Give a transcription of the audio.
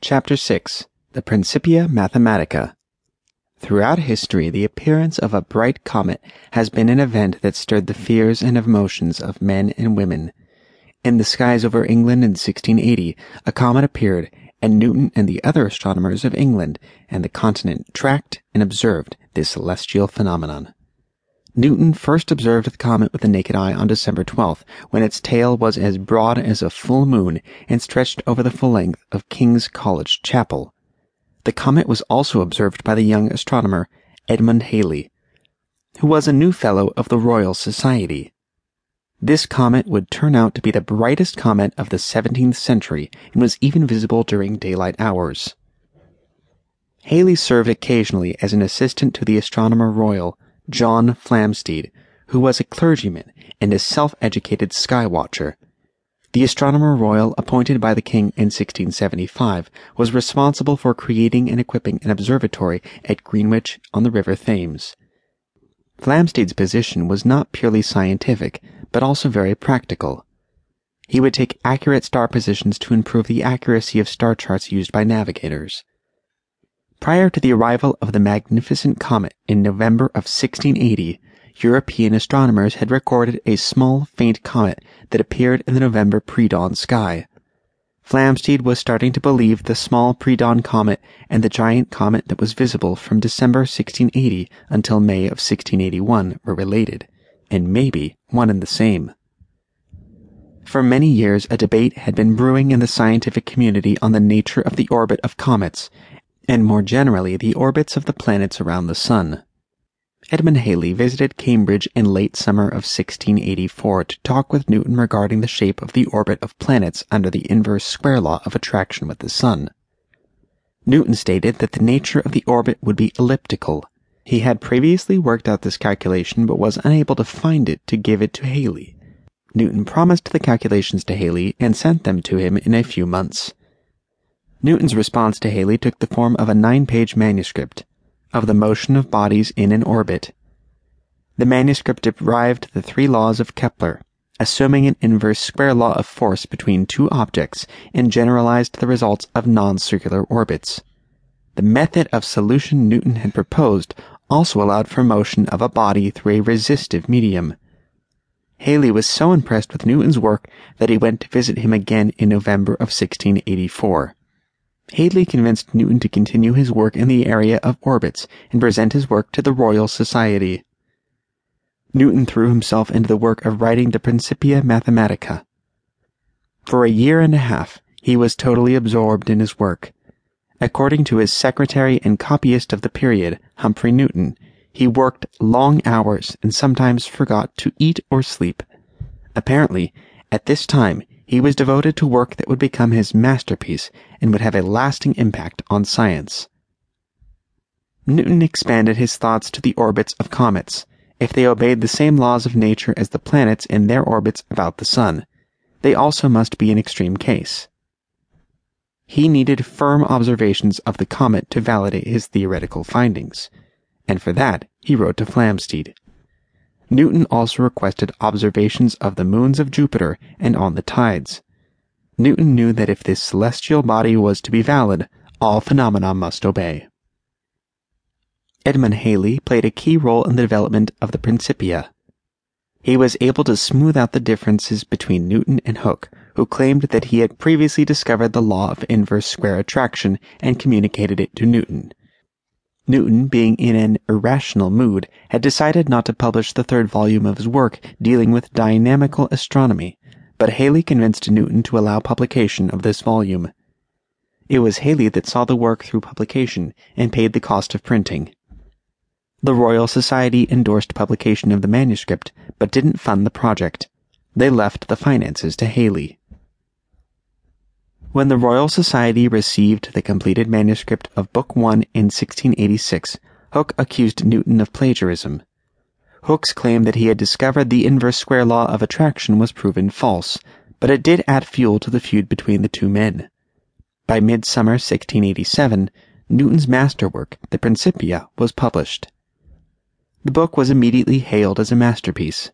Chapter 6 The Principia Mathematica Throughout history, the appearance of a bright comet has been an event that stirred the fears and emotions of men and women. In the skies over England in 1680, a comet appeared, and Newton and the other astronomers of England and the continent tracked and observed this celestial phenomenon. Newton first observed the comet with the naked eye on December 12th, when its tail was as broad as a full moon and stretched over the full length of King's College Chapel. The comet was also observed by the young astronomer Edmund Halley, who was a new Fellow of the Royal Society. This comet would turn out to be the brightest comet of the 17th century and was even visible during daylight hours. Halley served occasionally as an assistant to the Astronomer Royal John Flamsteed, who was a clergyman and a self-educated sky watcher. The Astronomer Royal appointed by the King in 1675 was responsible for creating and equipping an observatory at Greenwich on the River Thames. Flamsteed's position was not purely scientific, but also very practical. He would take accurate star positions to improve the accuracy of star charts used by navigators. Prior to the arrival of the magnificent comet in November of 1680, European astronomers had recorded a small, faint comet that appeared in the November pre-dawn sky. Flamsteed was starting to believe the small pre-dawn comet and the giant comet that was visible from December 1680 until May of 1681 were related, and maybe one and the same. For many years, a debate had been brewing in the scientific community on the nature of the orbit of comets and more generally the orbits of the planets around the Sun. Edmund Halley visited Cambridge in late summer of 1684 to talk with Newton regarding the shape of the orbit of planets under the inverse square law of attraction with the Sun. Newton stated that the nature of the orbit would be elliptical. He had previously worked out this calculation but was unable to find it to give it to Halley. Newton promised the calculations to Halley and sent them to him in a few months. Newton's response to Halley took the form of a nine page manuscript of the motion of bodies in an orbit. The manuscript derived the three laws of Kepler, assuming an inverse square law of force between two objects, and generalized the results of non circular orbits. The method of solution Newton had proposed also allowed for motion of a body through a resistive medium. Halley was so impressed with Newton's work that he went to visit him again in November of 1684. Halley convinced Newton to continue his work in the area of orbits and present his work to the Royal Society. Newton threw himself into the work of writing the Principia Mathematica. For a year and a half, he was totally absorbed in his work. According to his secretary and copyist of the period, Humphrey Newton, he worked long hours and sometimes forgot to eat or sleep. Apparently, at this time, he was devoted to work that would become his masterpiece and would have a lasting impact on science. Newton expanded his thoughts to the orbits of comets. If they obeyed the same laws of nature as the planets in their orbits about the sun, they also must be an extreme case. He needed firm observations of the comet to validate his theoretical findings, and for that he wrote to Flamsteed. Newton also requested observations of the moons of Jupiter and on the tides. Newton knew that if this celestial body was to be valid, all phenomena must obey. Edmund Halley played a key role in the development of the Principia. He was able to smooth out the differences between Newton and Hooke, who claimed that he had previously discovered the law of inverse square attraction and communicated it to Newton. Newton, being in an irrational mood, had decided not to publish the third volume of his work dealing with dynamical astronomy, but Halley convinced Newton to allow publication of this volume. It was Halley that saw the work through publication and paid the cost of printing. The Royal Society endorsed publication of the manuscript, but didn't fund the project. They left the finances to Halley. When the Royal Society received the completed manuscript of Book One in 1686, Hooke accused Newton of plagiarism. Hooke's claim that he had discovered the inverse square law of attraction was proven false, but it did add fuel to the feud between the two men. By midsummer 1687, Newton's masterwork, the Principia, was published. The book was immediately hailed as a masterpiece.